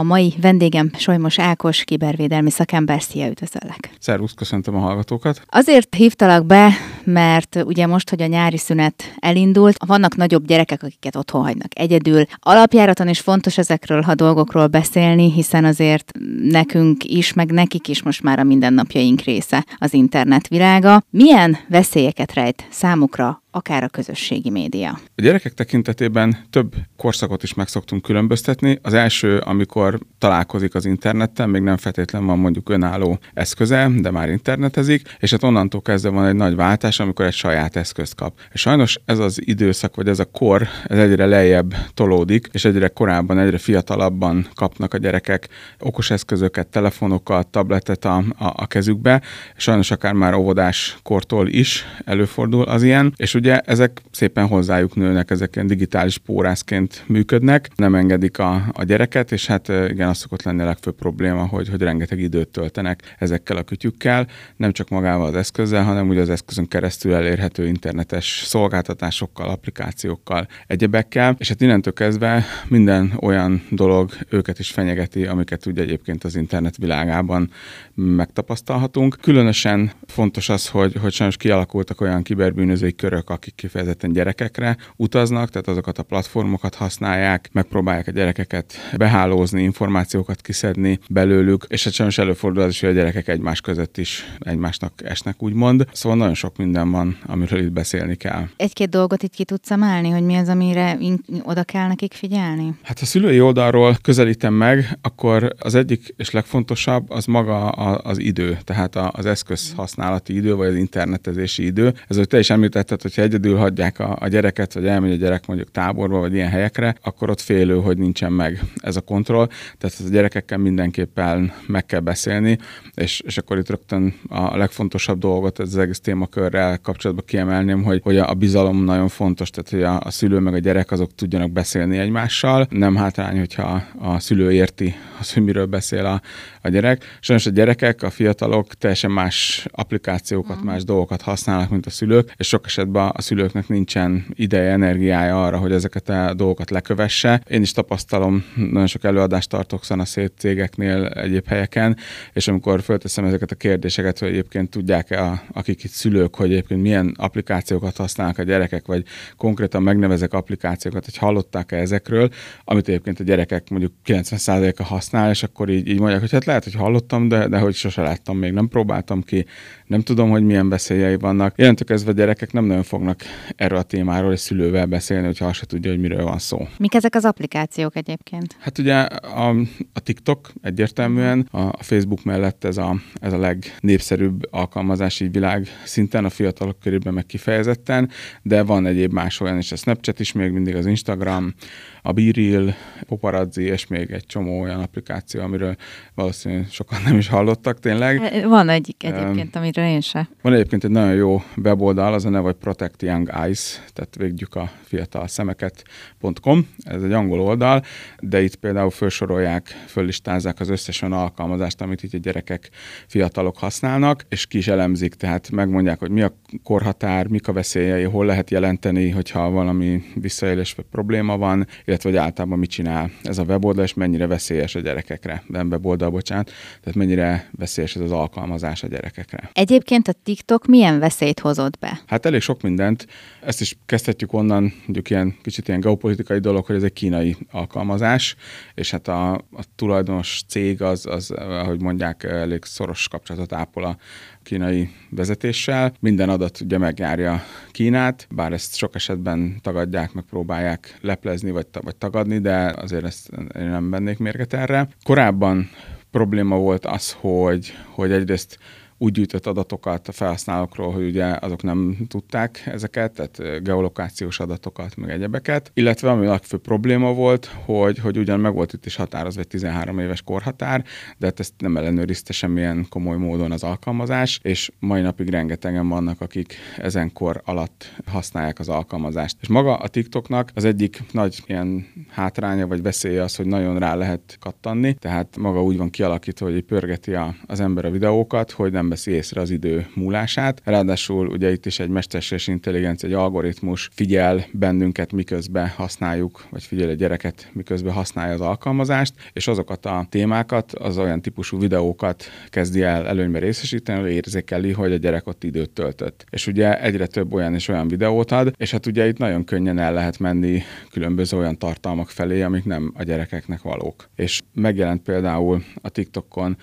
A mai vendégem Solymos Ákos, kibervédelmi szakember. Szia, üdvözöllek! Szervusz, köszöntöm a hallgatókat! Azért hívtalak be, mert ugye most, hogy a nyári szünet elindult, vannak nagyobb gyerekek, akiket otthon hagynak egyedül. Alapjáraton is fontos ezekről a dolgokról beszélni, hiszen azért nekünk is, meg nekik is most már a mindennapjaink része az internet világa. Milyen veszélyeket rejt számukra akár a közösségi média. A gyerekek tekintetében több korszakot is meg szoktunk különböztetni. Az első, amikor találkozik az interneten, még nem feltétlenül van mondjuk önálló eszköze, de már internetezik, és hát onnantól kezdve van egy nagy váltás, amikor egy saját eszközt kap. És sajnos ez az időszak, vagy ez a kor, ez egyre lejjebb tolódik, és egyre korábban, egyre fiatalabban kapnak a gyerekek okos eszközöket, telefonokat, tabletet a, a, a kezükbe. Sajnos akár már óvodás kortól is előfordul az ilyen, és ugye ezek szépen hozzájuk nőnek, ezek digitális pórászként működnek, nem engedik a, a gyereket, és hát igen, az szokott lenni a legfőbb probléma, hogy, hogy rengeteg időt töltenek ezekkel a kütyükkel, nem csak magával az eszközzel, hanem ugye az eszközön keresztül elérhető internetes szolgáltatásokkal, applikációkkal, egyebekkel, és hát innentől kezdve minden olyan dolog őket is fenyegeti, amiket ugye egyébként az internet világában megtapasztalhatunk. Különösen fontos az, hogy, hogy sajnos kialakultak olyan kiberbűnözői körök, akik kifejezetten gyerekekre utaznak, tehát azokat a platformokat használják, megpróbálják a gyerekeket behálózni, információkat kiszedni belőlük, és hát sajnos előfordul az is, hogy a gyerekek egymás között is egymásnak esnek, úgymond. Szóval nagyon sok minden van, amiről itt beszélni kell. Egy-két dolgot itt ki tudsz emelni, hogy mi az, amire oda kell nekik figyelni? Hát ha szülői oldalról közelítem meg, akkor az egyik és legfontosabb az maga az idő, tehát az eszköz használati idő, vagy az internetezési idő. Ez, hogy te is említetted, hogy hogyha egyedül hagyják a, a gyereket, vagy elmegy a gyerek mondjuk táborba, vagy ilyen helyekre, akkor ott félő, hogy nincsen meg ez a kontroll. Tehát a gyerekekkel mindenképpen meg kell beszélni, és, és akkor itt rögtön a legfontosabb dolgot ez az egész témakörrel kapcsolatban kiemelném, hogy, hogy a bizalom nagyon fontos, tehát hogy a, a szülő meg a gyerek azok tudjanak beszélni egymással. Nem hátrány, hogyha a szülő érti az, hogy miről beszél a, a gyerek. Sajnos a gyerekek, a fiatalok teljesen más applikációkat, más dolgokat használnak, mint a szülők, és sok esetben a szülőknek nincsen ideje, energiája arra, hogy ezeket a dolgokat lekövesse. Én is tapasztalom, nagyon sok előadást tartok szanaszét cégeknél, egyéb helyeken, és amikor fölteszem ezeket a kérdéseket, hogy egyébként tudják-e, a, akik itt szülők, hogy egyébként milyen applikációkat használnak a gyerekek, vagy konkrétan megnevezek applikációkat, hogy hallották-e ezekről, amit egyébként a gyerekek mondjuk 90%-a használ, és akkor így, így mondják, hogy hát lehet, hogy hallottam, de, de hogy sose láttam, még nem próbáltam ki, nem tudom, hogy milyen veszélyei vannak. Jelentő kezdve a gyerekek nem nagyon fognak erről a témáról egy szülővel beszélni, hogyha azt se tudja, hogy miről van szó. Mik ezek az applikációk egyébként? Hát ugye a, a TikTok egyértelműen, a Facebook mellett ez a, ez a legnépszerűbb alkalmazási világ szinten, a fiatalok körében meg kifejezetten, de van egyéb más olyan is, a Snapchat is még mindig, az Instagram, a Biril, Poparazzi, és még egy csomó olyan applikáció, amiről valószínűleg sokan nem is hallottak tényleg. Van egyik egyébként, um, amiről én se. Van egyébként egy nagyon jó weboldal, az a neve, hogy Protect Young Eyes, tehát védjük a fiatal szemeket.com, ez egy angol oldal, de itt például felsorolják, föllistázzák az összes olyan alkalmazást, amit itt a gyerekek, fiatalok használnak, és ki is elemzik, tehát megmondják, hogy mi a korhatár, mik a veszélyei, hol lehet jelenteni, hogyha valami visszaélés vagy probléma van, illetve hogy általában mit csinál ez a weboldal, és mennyire veszélyes a gyerekekre, nem weboldal, bocsánat, tehát mennyire veszélyes ez az alkalmazás a gyerekekre. Egyébként a TikTok milyen veszélyt hozott be? Hát elég sok mindent. Ezt is kezdhetjük onnan, mondjuk ilyen kicsit ilyen geopolitikai dolog, hogy ez egy kínai alkalmazás, és hát a, a tulajdonos cég az, az, ahogy mondják, elég szoros kapcsolatot ápol a kínai vezetéssel. Minden adat ugye megjárja Kínát, bár ezt sok esetben tagadják, meg próbálják leplezni vagy, vagy tagadni, de azért ezt én nem vennék mérget erre. Korábban probléma volt az, hogy, hogy egyrészt úgy gyűjtött adatokat a felhasználókról, hogy ugye azok nem tudták ezeket, tehát geolokációs adatokat, meg egyebeket. Illetve ami a legfőbb probléma volt, hogy, hogy ugyan meg volt itt is határozva egy 13 éves korhatár, de hát ezt nem ellenőrizte semmilyen komoly módon az alkalmazás, és mai napig rengetegen vannak, akik ezen kor alatt használják az alkalmazást. És maga a TikToknak az egyik nagy ilyen hátránya vagy veszélye az, hogy nagyon rá lehet kattanni, tehát maga úgy van kialakítva, hogy pörgeti a, az ember a videókat, hogy nem veszi észre az idő múlását. Ráadásul ugye itt is egy mesterséges intelligencia, egy algoritmus figyel bennünket, miközben használjuk, vagy figyel a gyereket, miközben használja az alkalmazást, és azokat a témákat, az olyan típusú videókat kezdi el előnybe részesíteni, hogy érzékeli, hogy a gyerek ott időt töltött. És ugye egyre több olyan és olyan videót ad, és hát ugye itt nagyon könnyen el lehet menni különböző olyan tartalmak felé, amik nem a gyerekeknek valók. És megjelent például a TikTokon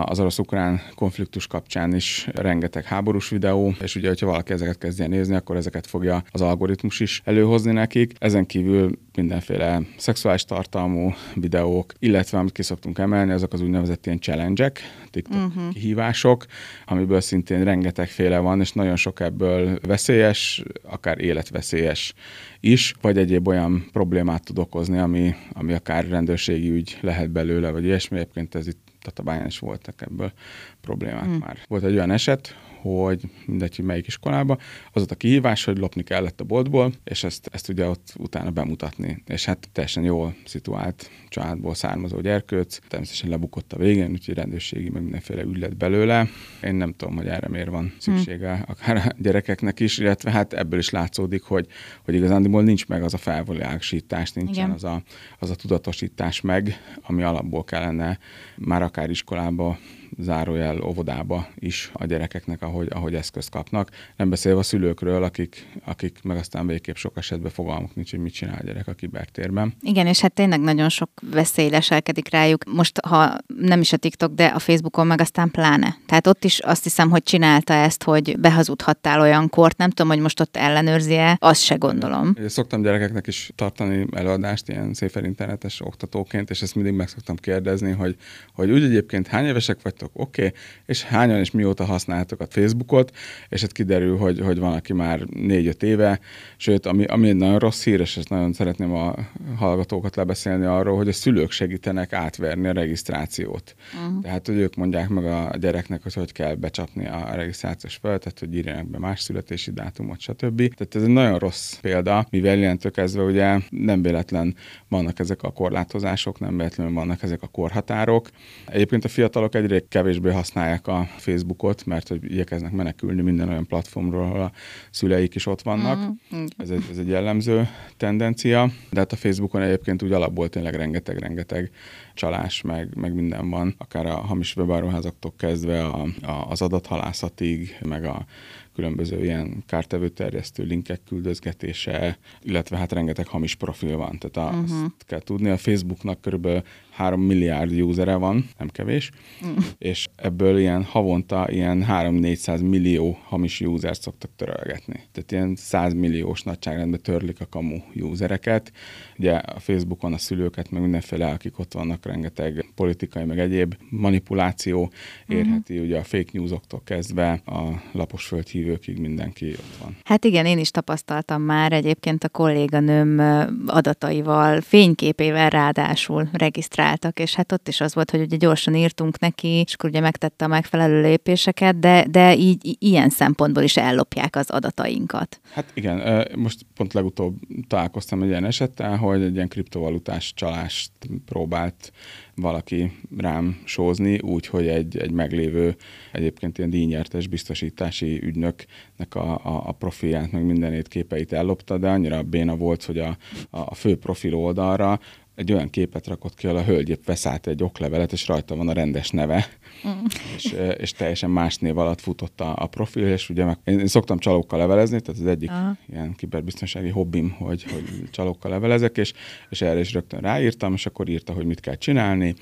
az orosz-ukrán konfliktus kapcsán is rengeteg háborús videó, és ugye, hogyha valaki ezeket kezdje nézni, akkor ezeket fogja az algoritmus is előhozni nekik. Ezen kívül mindenféle szexuális tartalmú videók, illetve amit ki szoktunk emelni, azok az úgynevezett ilyen challenge-ek, TikTok uh-huh. kihívások, amiből szintén rengetegféle van, és nagyon sok ebből veszélyes, akár életveszélyes is, vagy egyéb olyan problémát tud okozni, ami, ami akár rendőrségi ügy lehet belőle, vagy ilyesmi. Egyébként ez itt Tatabányán is voltak ebből problémák hmm. már. Volt egy olyan eset, hogy mindegy, hogy melyik iskolába, az volt a kihívás, hogy lopni kellett a boltból, és ezt, ezt ugye ott utána bemutatni. És hát teljesen jól szituált családból származó gyerkőc, természetesen lebukott a végén, úgyhogy rendőrségi meg mindenféle ügy belőle. Én nem tudom, hogy erre miért van szüksége hmm. akár a gyerekeknek is, illetve hát ebből is látszódik, hogy, hogy igazándiból nincs meg az a felvilágosítás, nincsen az a, az a tudatosítás meg, ami alapból kellene már akár iskolába zárójel óvodába is a gyerekeknek, ahogy, ahogy eszközt kapnak. Nem beszélve a szülőkről, akik, akik meg aztán végképp sok esetben fogalmuk nincs, hogy mit csinál a gyerek a kibertérben. Igen, és hát tényleg nagyon sok veszély leselkedik rájuk. Most, ha nem is a TikTok, de a Facebookon meg aztán pláne. Tehát ott is azt hiszem, hogy csinálta ezt, hogy behazudhattál olyan kort, nem tudom, hogy most ott ellenőrzi-e, azt se gondolom. Szoktam gyerekeknek is tartani előadást ilyen szépen internetes oktatóként, és ezt mindig meg szoktam kérdezni, hogy, hogy úgy egyébként hány évesek vagy használtok, oké, okay. és hányan és mióta használtok a Facebookot, és hát kiderül, hogy, hogy van, aki már négy-öt éve, sőt, ami, ami egy nagyon rossz hír, és ezt nagyon szeretném a hallgatókat lebeszélni arról, hogy a szülők segítenek átverni a regisztrációt. Uh-huh. Tehát, hogy ők mondják meg a gyereknek, hogy hogy kell becsapni a regisztrációs felületet, hogy írjanak be más születési dátumot, stb. Tehát ez egy nagyon rossz példa, mivel jelentő kezdve ugye nem véletlen vannak ezek a korlátozások, nem véletlenül vannak ezek a korhatárok. Egyébként a fiatalok egyre kevésbé használják a Facebookot, mert hogy igyekeznek menekülni minden olyan platformról, ahol a szüleik is ott vannak. Mm. Ez, egy, ez egy jellemző tendencia, de hát a Facebookon egyébként úgy alapból tényleg rengeteg-rengeteg csalás, meg, meg minden van, akár a hamis webáruházaktól kezdve a, a, az adathalászatig, meg a különböző ilyen kártevő terjesztő linkek küldözgetése, illetve hát rengeteg hamis profil van. Tehát uh-huh. kell tudni, a Facebooknak körülbelül 3 milliárd usere van, nem kevés, mm. és ebből ilyen havonta ilyen 3-400 millió hamis user szoktak törölgetni. Tehát ilyen 100 milliós nagyságrendben törlik a kamu usereket. Ugye a Facebookon a szülőket, meg mindenféle, akik ott vannak, rengeteg politikai, meg egyéb manipuláció érheti, mm. ugye a fake newsoktól kezdve a lapos földhívőkig mindenki ott van. Hát igen, én is tapasztaltam már egyébként a kolléganőm adataival, fényképével ráadásul regisztrálni regisztráltak, és hát ott is az volt, hogy ugye gyorsan írtunk neki, és akkor ugye megtette a megfelelő lépéseket, de, de így ilyen szempontból is ellopják az adatainkat. Hát igen, most pont legutóbb találkoztam egy ilyen esettel, hogy egy ilyen kriptovalutás csalást próbált valaki rám sózni, úgy, hogy egy, egy meglévő, egyébként ilyen díjnyertes biztosítási ügynöknek a, a, a profilját, meg mindenét képeit ellopta, de annyira béna volt, hogy a, a fő profil oldalra egy olyan képet rakott ki, ahol a hölgy épp veszállt egy oklevelet, és rajta van a rendes neve, mm. és, és teljesen más név alatt futott a, a profil, és ugye meg, én szoktam csalókkal levelezni, tehát az egyik Aha. ilyen kiberbiztonsági hobbim, hogy, hogy csalókkal levelezek, és, és erre is rögtön ráírtam, és akkor írta, hogy mit kell csinálni,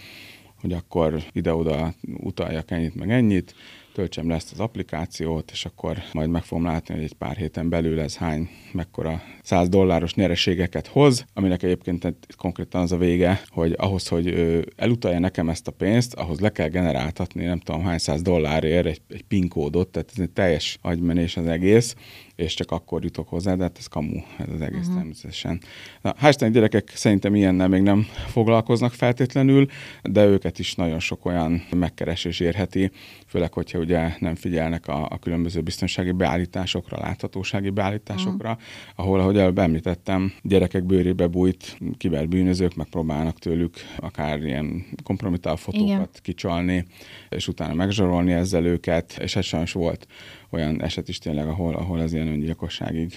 hogy akkor ide-oda utaljak ennyit, meg ennyit, töltsem le ezt az applikációt, és akkor majd meg fogom látni, hogy egy pár héten belül ez hány, mekkora 100 dolláros nyereségeket hoz, aminek egyébként konkrétan az a vége, hogy ahhoz, hogy elutalja nekem ezt a pénzt, ahhoz le kell generáltatni nem tudom hány száz dollárért egy, egy PIN kódot, tehát ez egy teljes agymenés az egész, és csak akkor jutok hozzá, de hát ez kamu, ez az egész uh-huh. természetesen. Na, hál' gyerekek szerintem ilyennel még nem foglalkoznak feltétlenül, de őket is nagyon sok olyan megkeresés érheti, főleg, hogyha ugye nem figyelnek a, a különböző biztonsági beállításokra, láthatósági beállításokra, uh-huh. ahol, ahogy előbb említettem, gyerekek bőrébe bújt kiberbűnözők megpróbálnak tőlük akár ilyen kompromitál fotókat Igen. kicsalni, és utána megzsarolni ezzel őket, és ez sajnos volt olyan eset is tényleg, ahol, ahol ez ilyen öngyilkosságig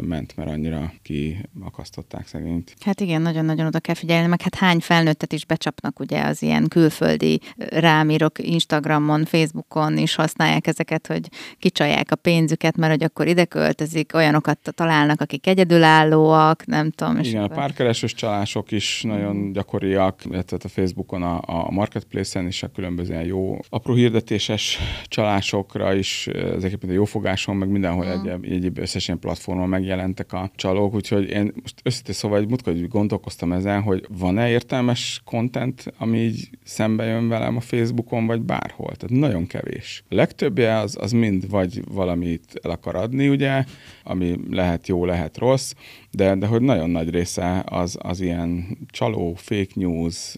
ment, mert annyira kiakasztották szegényt. Hát igen, nagyon-nagyon oda kell figyelni, meg hát hány felnőttet is becsapnak ugye az ilyen külföldi rámírok Instagramon, Facebookon is használják ezeket, hogy kicsalják a pénzüket, mert hogy akkor ide költözik, olyanokat találnak, akik egyedülállóak, nem tudom. Igen, a párkeresős csalások is nagyon mm. gyakoriak, illetve a Facebookon, a, a Marketplace-en is a különböző jó apró hirdetéses csalásokra is ez egyébként a jófogáson, meg mindenhol mm. egy, egyéb összes ilyen platformon megjelentek a csalók, úgyhogy én most összetett szóval egy múltkor gondolkoztam ezen, hogy van-e értelmes content, ami így szembe jön velem a Facebookon, vagy bárhol. Tehát nagyon kevés. A legtöbbje az, az mind vagy valamit el akar adni, ugye, ami lehet jó, lehet rossz, de, de hogy nagyon nagy része az, az ilyen csaló, fake news,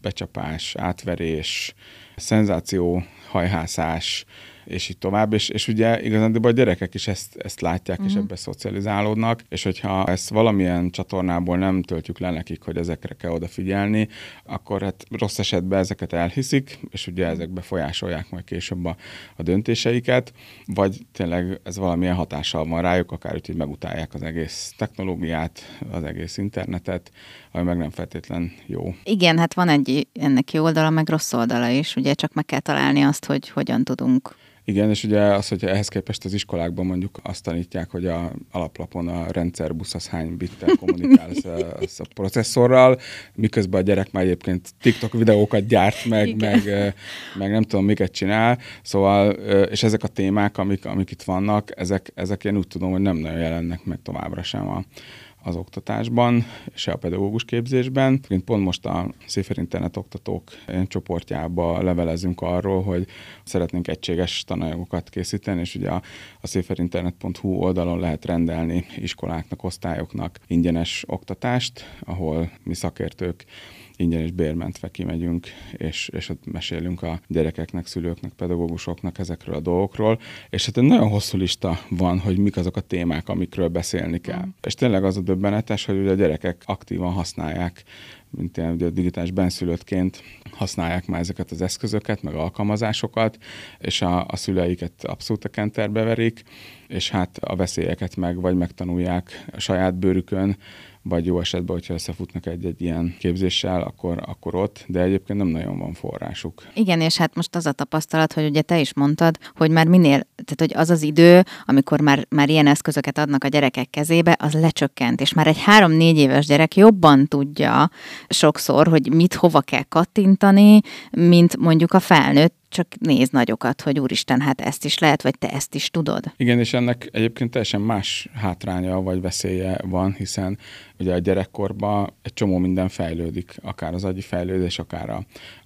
becsapás, átverés, szenzáció, hajhászás, és így tovább, és, és ugye igazán a gyerekek is ezt, ezt látják, uh-huh. és mhm. ebbe szocializálódnak, és hogyha ezt valamilyen csatornából nem töltjük le nekik, hogy ezekre kell odafigyelni, akkor hát rossz esetben ezeket elhiszik, és ugye ezek befolyásolják majd később a, a döntéseiket, vagy tényleg ez valamilyen hatással van rájuk, akár úgy, hogy megutálják az egész technológiát, az egész internetet, ami meg nem feltétlen jó. Igen, hát van egy ennek jó oldala, meg rossz oldala is, ugye csak meg kell találni azt, hogy hogyan tudunk igen, és ugye az, hogy ehhez képest az iskolákban mondjuk azt tanítják, hogy a alaplapon a rendszerbusz az hány bittel kommunikál az a, processzorral, miközben a gyerek már egyébként TikTok videókat gyárt, meg, meg, meg nem tudom, miket csinál. Szóval, és ezek a témák, amik, amik itt vannak, ezek, ezek én úgy tudom, hogy nem nagyon jelennek meg továbbra sem a, az oktatásban, se a pedagógus képzésben. Pont most a Széfer Internet oktatók csoportjába levelezünk arról, hogy szeretnénk egységes tananyagokat készíteni, és ugye a, a széferinternet.hu oldalon lehet rendelni iskoláknak, osztályoknak ingyenes oktatást, ahol mi szakértők ingyen és bérmentve kimegyünk, és, és ott mesélünk a gyerekeknek, szülőknek, pedagógusoknak ezekről a dolgokról, és hát egy nagyon hosszú lista van, hogy mik azok a témák, amikről beszélni kell. Mm. És tényleg az a döbbenetes, hogy ugye a gyerekek aktívan használják mint ilyen ugye, digitális benszülöttként használják már ezeket az eszközöket, meg alkalmazásokat, és a, a szüleiket abszolút a kenterbe verik, és hát a veszélyeket meg vagy megtanulják a saját bőrükön, vagy jó esetben, hogyha összefutnak egy-egy ilyen képzéssel, akkor, akkor ott, de egyébként nem nagyon van forrásuk. Igen, és hát most az a tapasztalat, hogy ugye te is mondtad, hogy már minél, tehát hogy az az idő, amikor már, már ilyen eszközöket adnak a gyerekek kezébe, az lecsökkent, és már egy három-négy éves gyerek jobban tudja sokszor, hogy mit hova kell kattintani, mint mondjuk a felnőtt, csak néz nagyokat, hogy úristen, hát ezt is lehet, vagy te ezt is tudod. Igen, és ennek egyébként teljesen más hátránya vagy veszélye van, hiszen ugye a gyerekkorban egy csomó minden fejlődik, akár az agyi fejlődés, akár a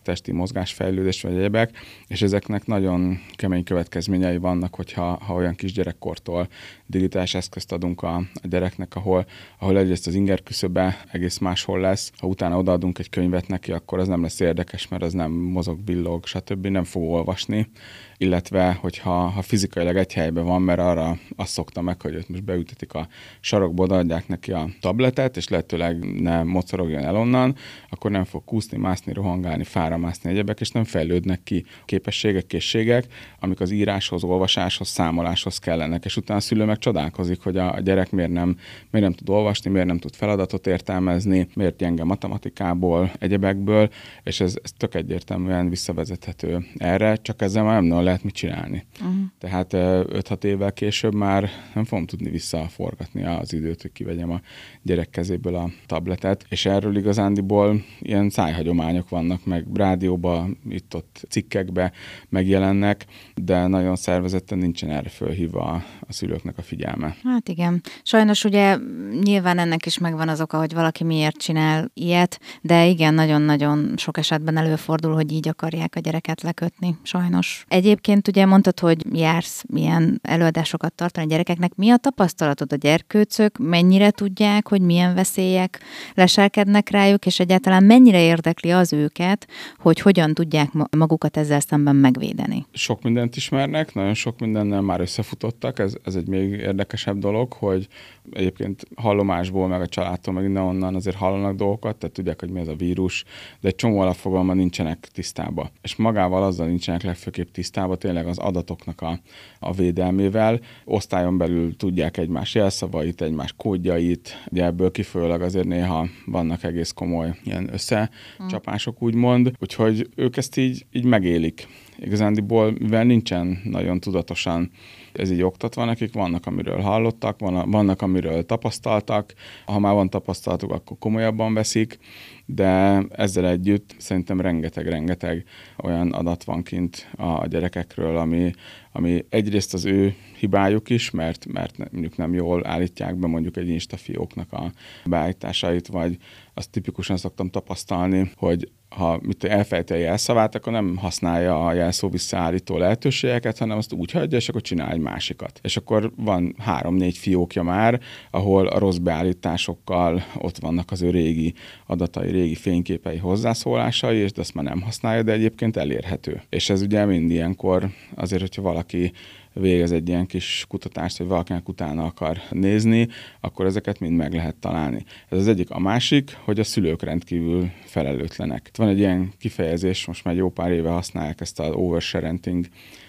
testi mozgásfejlődés vagy egyebek, és ezeknek nagyon kemény következményei vannak, hogyha ha olyan kisgyerekkortól digitális eszközt adunk a, a gyereknek, ahol, ahol egyrészt az inger küszöbe egész máshol lesz, ha utána odaadunk egy könyvet neki, akkor az nem lesz érdekes, mert az nem mozog, billog, stb. nem fog olvasni, illetve hogyha ha fizikailag egy helyben van, mert arra azt szokta meg, hogy őt most beültetik a sarokba, odaadják neki a tabletet, és lehetőleg ne mocorogjon el onnan, akkor nem fog kúszni, mászni, rohangálni, fáramászni egyebek, és nem fejlődnek ki képességek, készségek, amik az íráshoz, olvasáshoz, számoláshoz kellenek, és utána a szülő meg csodálkozik, hogy a gyerek miért nem, miért nem tud olvasni, miért nem tud feladatot értelmezni, miért gyenge matematikából, egyebekből, és ez, ez tök egyértelműen visszavezethető erre, csak ezzel már nem lehet mit csinálni. Uh-huh. Tehát 5-6 évvel később már nem fogom tudni visszaforgatni az időt, hogy kivegyem a gyerek kezéből a tabletet, és erről igazándiból ilyen szájhagyományok vannak, meg rádióban, itt-ott cikkekbe megjelennek, de nagyon szervezetten nincsen erre fölhívva a, szülőknek a figyelme. Hát igen. Sajnos ugye nyilván ennek is megvan az oka, hogy valaki miért csinál ilyet, de igen, nagyon-nagyon sok esetben előfordul, hogy így akarják a gyereket lekötni sajnos. Egyébként ugye mondtad, hogy jársz milyen előadásokat tartani a gyerekeknek. Mi a tapasztalatod a gyerkőcök? Mennyire tudják, hogy milyen veszélyek leselkednek rájuk, és egyáltalán mennyire érdekli az őket, hogy hogyan tudják magukat ezzel szemben megvédeni? Sok mindent ismernek, nagyon sok mindennel már összefutottak. Ez, ez egy még érdekesebb dolog, hogy egyébként hallomásból, meg a családtól, meg innen onnan azért hallanak dolgokat, tehát tudják, hogy mi ez a vírus, de egy csomó alapfogalma nincsenek tisztába. És magával azzal nincsenek legfőképp tisztába, tényleg az adatoknak a, a védelmével. Osztályon belül tudják egymás jelszavait, egymás kódjait, ugye ebből kifolyólag azért néha vannak egész komoly ilyen összecsapások, úgymond, úgyhogy ők ezt így, így megélik. Igazándiból, mivel nincsen nagyon tudatosan ez így oktatva nekik, vannak, amiről hallottak, vannak, amiről tapasztaltak, ha már van tapasztalatuk, akkor komolyabban veszik, de ezzel együtt szerintem rengeteg-rengeteg olyan adat van kint a gyerekekről, ami, ami egyrészt az ő hibájuk is, mert, mert mondjuk nem jól állítják be mondjuk egy Insta fióknak a beállításait, vagy azt tipikusan szoktam tapasztalni, hogy ha mit elfejti a jelszavát, akkor nem használja a jelszó visszaállító lehetőségeket, hanem azt úgy hagyja, és akkor csinál egy másikat. És akkor van három-négy fiókja már, ahol a rossz beállításokkal ott vannak az ő régi adatai, régi fényképei, hozzászólásai, és de azt már nem használja, de egyébként elérhető. És ez ugye mind ilyenkor azért, hogyha valaki végez egy ilyen kis kutatást, hogy valakinek utána akar nézni, akkor ezeket mind meg lehet találni. Ez az egyik. A másik, hogy a szülők rendkívül felelőtlenek. Van egy ilyen kifejezés, most már jó pár éve használják ezt az oversharenting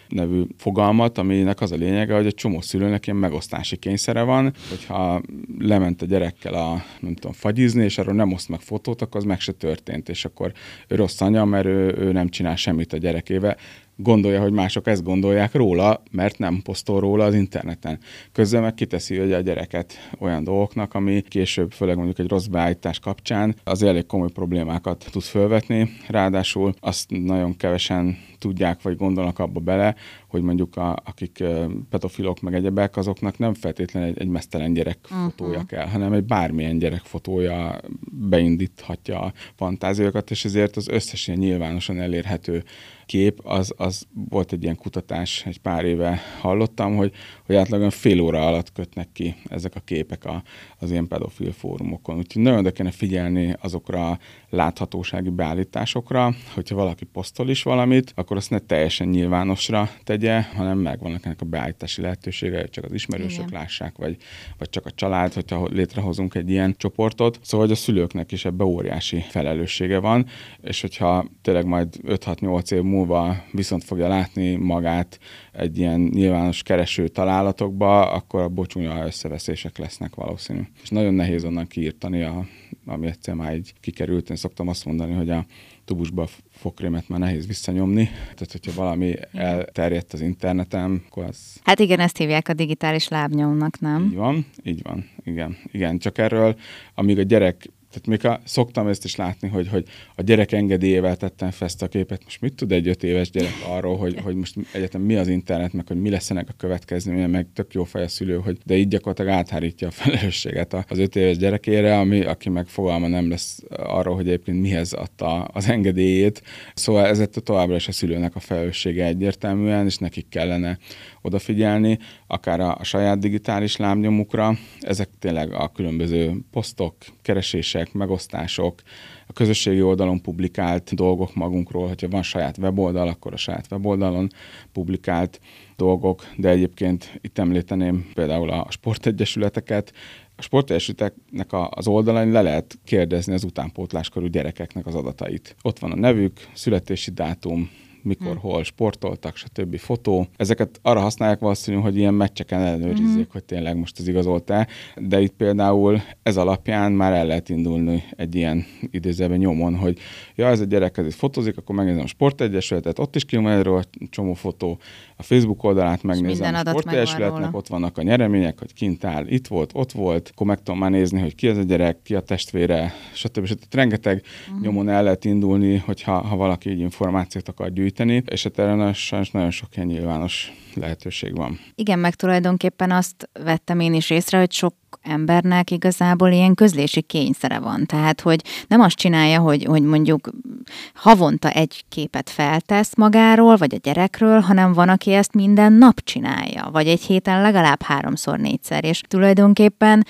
nevű fogalmat, aminek az a lényege, hogy egy csomó szülőnek ilyen megosztási kényszere van, hogyha lement a gyerekkel a, nem tudom, fagyizni, és arról nem oszt meg fotót, akkor az meg se történt, és akkor ő rossz anya, mert ő, ő nem csinál semmit a gyerekével gondolja, hogy mások ezt gondolják róla, mert nem posztol róla az interneten. Közben meg kiteszi hogy a gyereket olyan dolgoknak, ami később, főleg mondjuk egy rossz beállítás kapcsán, az elég komoly problémákat tud fölvetni. Ráadásul azt nagyon kevesen tudják, vagy gondolnak abba bele, hogy mondjuk a, akik pedofilok meg egyebek, azoknak nem feltétlenül egy, egy mesztelen gyerek uh-huh. fotója kell, hanem egy bármilyen gyerek fotója beindíthatja a fantáziókat, és ezért az összes ilyen nyilvánosan elérhető kép, az, az volt egy ilyen kutatás, egy pár éve hallottam, hogy, hogy átlagosan fél óra alatt kötnek ki ezek a képek a, az ilyen pedofil fórumokon. Úgyhogy nagyon oda kéne figyelni azokra a láthatósági beállításokra, hogyha valaki posztol is valamit, akkor azt ne teljesen nyilvánosra tegye, hanem megvannak ennek a beállítási lehetősége, hogy csak az ismerősök Igen. lássák, vagy, vagy csak a család, hogyha létrehozunk egy ilyen csoportot. Szóval, hogy a szülőknek is ebbe óriási felelőssége van, és hogyha tényleg majd 5-6-8 év múlva viszont fogja látni magát egy ilyen nyilvános kereső találatokba, akkor a bocsúnya összeveszések lesznek valószínű. És nagyon nehéz onnan kiírtani, a, ami egyszer már így kikerült. Én szoktam azt mondani, hogy a tubusba fogkrémet már nehéz visszanyomni. Tehát, hogyha valami elterjedt az interneten, akkor az... Hát igen, ezt hívják a digitális lábnyomnak, nem? Így van, így van, igen. Igen, csak erről, amíg a gyerek tehát még a, szoktam ezt is látni, hogy, hogy a gyerek engedélyével tettem fel ezt a képet. Most mit tud egy öt éves gyerek arról, hogy, hogy most egyetem mi az internet, meg hogy mi lesz ennek a következménye, meg tök jó fej a szülő, hogy de így gyakorlatilag áthárítja a felelősséget az öt éves gyerekére, ami, aki meg fogalma nem lesz arról, hogy egyébként mihez adta az engedélyét. Szóval ez továbbra is a szülőnek a felelőssége egyértelműen, és nekik kellene odafigyelni, akár a, a saját digitális lábnyomukra. Ezek tényleg a különböző posztok, keresések, megosztások, a közösségi oldalon publikált dolgok magunkról, hogyha van saját weboldal, akkor a saját weboldalon publikált dolgok, de egyébként itt említeném például a sportegyesületeket, a sportegyesületeknek az oldalain le lehet kérdezni az utánpótláskorú gyerekeknek az adatait. Ott van a nevük, születési dátum, mikor, hmm. hol sportoltak, stb. fotó. Ezeket arra használják valószínű, hogy ilyen meccseken ellenőrizzék, hmm. hogy tényleg most az igazolt-e, de itt például ez alapján már el lehet indulni egy ilyen idézőben nyomon, hogy ja, ez a gyerek ez fotózik, akkor megnézem a sportegyesületet, ott is kijön erről csomó fotó, a Facebook oldalát megnézem a sportegyesületnek, ott vannak a nyeremények, hogy kint áll, itt volt, ott volt, akkor meg tudom már nézni, hogy ki az a gyerek, ki a testvére, stb. stb. Rengeteg uh-huh. nyomon el lehet indulni, hogyha ha valaki így információt akar gyűjteni, és hát erre sajnos nagyon sok ilyen nyilvános lehetőség van. Igen, meg tulajdonképpen azt vettem én is észre, hogy sok embernek igazából ilyen közlési kényszere van. Tehát, hogy nem azt csinálja, hogy, hogy mondjuk havonta egy képet feltesz magáról, vagy a gyerekről, hanem van, aki ezt minden nap csinálja, vagy egy héten legalább háromszor, négyszer. És tulajdonképpen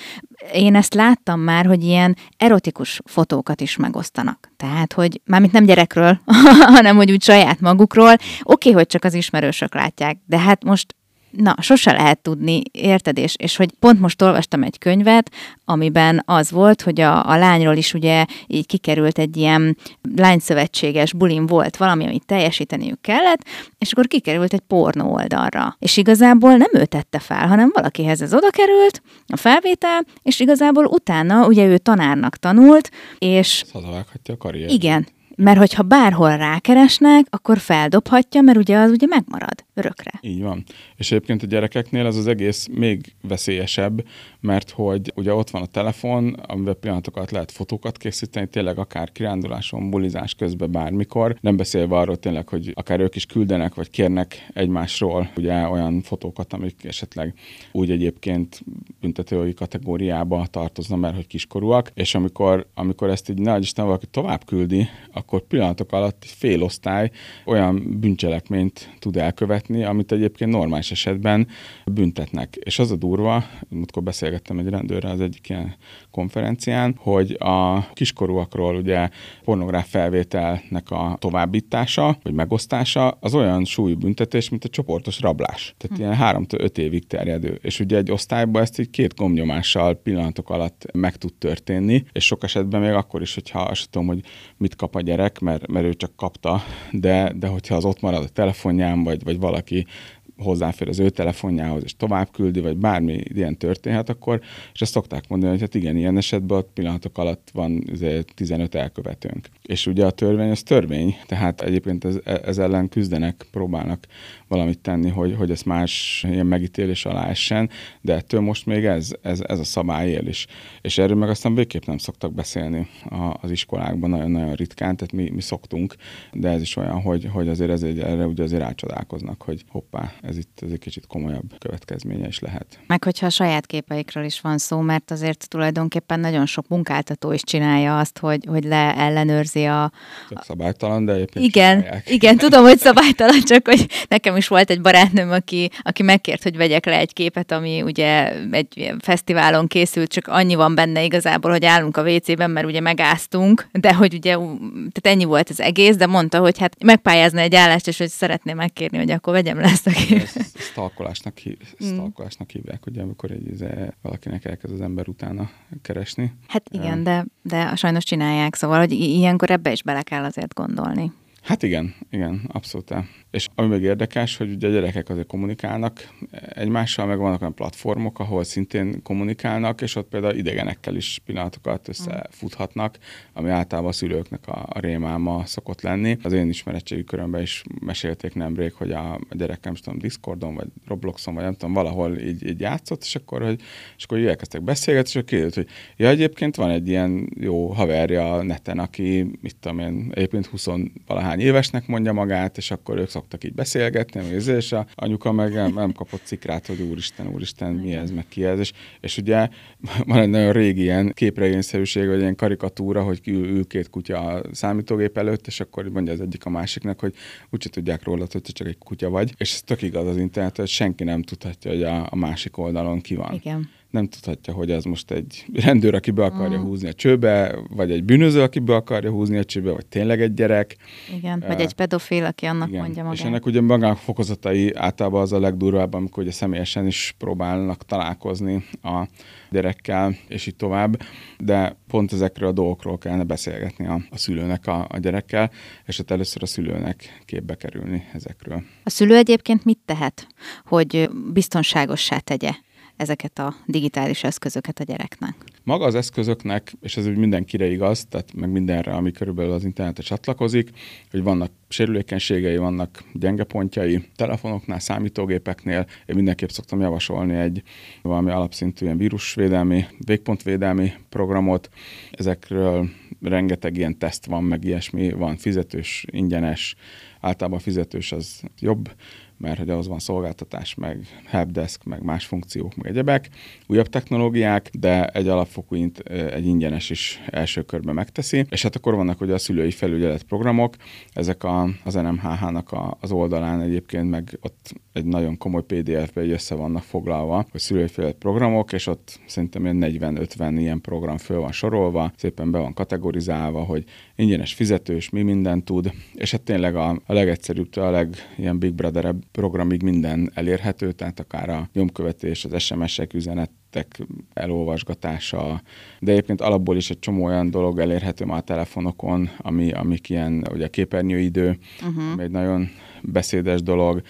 én ezt láttam már, hogy ilyen erotikus fotókat is megosztanak. Tehát, hogy mármint nem gyerekről, hanem hogy úgy saját magukról. Oké, okay, hogy csak az ismerősök látják, de hát most Na, sose lehet tudni, érted? És, és hogy pont most olvastam egy könyvet, amiben az volt, hogy a, a lányról is ugye így kikerült egy ilyen lányszövetséges bulin volt valami, amit teljesíteniük kellett, és akkor kikerült egy pornó oldalra. És igazából nem ő tette fel, hanem valakihez ez oda került, a felvétel, és igazából utána ugye ő tanárnak tanult, és... Hazavághatja a karriert. Igen, mert hogyha bárhol rákeresnek, akkor feldobhatja, mert ugye az ugye megmarad örökre. Így van. És egyébként a gyerekeknél ez az egész még veszélyesebb, mert hogy ugye ott van a telefon, amivel pillanatokat lehet fotókat készíteni, tényleg akár kiránduláson, bulizás közben bármikor, nem beszélve arról tényleg, hogy akár ők is küldenek, vagy kérnek egymásról ugye olyan fotókat, amik esetleg úgy egyébként büntetői kategóriába tartozna, mert hogy kiskorúak, és amikor, amikor ezt így nagy Isten valaki tovább küldi, akkor pillanatok alatt fél osztály olyan bűncselekményt tud elkövetni, amit egyébként normális esetben büntetnek. És az a durva, amikor beszélgettem egy rendőrrel az egyik ilyen konferencián, hogy a kiskorúakról ugye pornográf felvételnek a továbbítása, vagy megosztása, az olyan súlybüntetés, mint a csoportos rablás. Tehát hm. ilyen három öt évig terjedő. És ugye egy osztályban ezt így két gomnyomással pillanatok alatt meg tud történni, és sok esetben még akkor is, hogyha azt tudom, hogy mit kap a gyerek, mert, mert ő csak kapta, de, de hogyha az ott marad a telefonján, vagy, vagy valaki hozzáfér az ő telefonjához, és tovább küldi, vagy bármi ilyen történhet, akkor, és ezt szokták mondani, hogy hát igen, ilyen esetben ott pillanatok alatt van 15 elkövetőnk. És ugye a törvény az törvény, tehát egyébként ez, ez ellen küzdenek, próbálnak valamit tenni, hogy, hogy ez más ilyen megítélés alá essen, de ettől most még ez, ez, ez a szabály él is. És erről meg aztán végképp nem szoktak beszélni a, az iskolákban, nagyon-nagyon ritkán, tehát mi, mi szoktunk, de ez is olyan, hogy, hogy azért ez egy, erre ugye azért rácsodálkoznak, hogy hoppá, ez itt ez egy kicsit komolyabb következménye is lehet. Meg hogyha a saját képeikről is van szó, mert azért tulajdonképpen nagyon sok munkáltató is csinálja azt, hogy, hogy le ellenőrzi a... Csak szabálytalan, de egyébként Igen, csinálják. igen, tudom, hogy szabálytalan, csak hogy nekem is volt egy barátnőm, aki, aki megkért, hogy vegyek le egy képet, ami ugye egy fesztiválon készült, csak annyi van benne igazából, hogy állunk a WC-ben, mert ugye megáztunk, de hogy ugye, tehát ennyi volt az egész, de mondta, hogy hát megpályázna egy állást, és hogy szeretné megkérni, hogy akkor vegyem le ezt a képet stalkolásnak, hív, mm. stalkolásnak hívják, ugye, amikor egy, izé, valakinek elkezd az ember utána keresni. Hát igen, de, de sajnos csinálják, szóval, hogy ilyenkor ebbe is bele kell azért gondolni. Hát igen, igen, abszolút. És ami még érdekes, hogy ugye a gyerekek azért kommunikálnak egymással, meg vannak olyan platformok, ahol szintén kommunikálnak, és ott például idegenekkel is pillanatokat összefuthatnak, ami általában a szülőknek a, a rémáma szokott lenni. Az én ismeretségi körömben is mesélték nemrég, hogy a, gyerekem, nem tudom, Discordon, vagy Robloxon, vagy nem tudom, valahol így, így játszott, és akkor, hogy, és akkor elkezdtek beszélgetni, és akkor kérdezett, hogy ja, egyébként van egy ilyen jó haverja a neten, aki, mit tudom én, egyébként 20 valahány évesnek mondja magát, és akkor ők szoktak így beszélgetni, és a anyuka meg nem, kapott cikrát, hogy úristen, úristen, mi ez, meg ki ez, és, és ugye van egy nagyon régi ilyen képregényszerűség, vagy ilyen karikatúra, hogy ül, ül két kutya a számítógép előtt, és akkor mondja az egyik a másiknak, hogy úgyse tudják róla, hogy csak egy kutya vagy, és ez tök igaz az internet, hogy senki nem tudhatja, hogy a, a másik oldalon ki van. Igen nem tudhatja, hogy ez most egy rendőr, aki be akarja mm. húzni a csőbe, vagy egy bűnöző, aki be akarja húzni a csőbe, vagy tényleg egy gyerek. Igen, uh, vagy egy pedofil, aki annak igen. mondja magát. És ennek ugye magának fokozatai általában az a legdurvább, amikor ugye személyesen is próbálnak találkozni a gyerekkel, és így tovább, de pont ezekről a dolgokról kellene beszélgetni a, a szülőnek a, a gyerekkel, és hát először a szülőnek képbe kerülni ezekről. A szülő egyébként mit tehet, hogy biztonságossá tegye ezeket a digitális eszközöket a gyereknek? Maga az eszközöknek, és ez úgy mindenkire igaz, tehát meg mindenre, ami körülbelül az internetre csatlakozik, hogy vannak sérülékenységei, vannak gyenge pontjai, telefonoknál, számítógépeknél. Én mindenképp szoktam javasolni egy valami alapszintű ilyen vírusvédelmi, végpontvédelmi programot. Ezekről rengeteg ilyen teszt van, meg ilyesmi, van fizetős, ingyenes, általában fizetős az jobb, mert hogy ahhoz van szolgáltatás, meg helpdesk, meg más funkciók, meg egyebek, újabb technológiák, de egy alapfokú egy ingyenes is első körben megteszi, és hát akkor vannak ugye a szülői felügyelet programok, ezek a, az NMHH-nak a, az oldalán egyébként meg ott egy nagyon komoly PDF-be össze vannak foglalva, hogy szülői felügyelet programok, és ott szerintem ilyen 40-50 ilyen program föl van sorolva, szépen be van kategorizálva, hogy ingyenes fizetős, mi mindent tud, és hát tényleg a, a legegyszerűbb, a leg ilyen Big brother programig minden elérhető, tehát akár a nyomkövetés, az SMS-ek, üzenet, elolvasgatása, de egyébként alapból is egy csomó olyan dolog elérhető már a telefonokon, ami, amik ilyen, ugye a képernyőidő, uh-huh. ami egy nagyon beszédes dolog.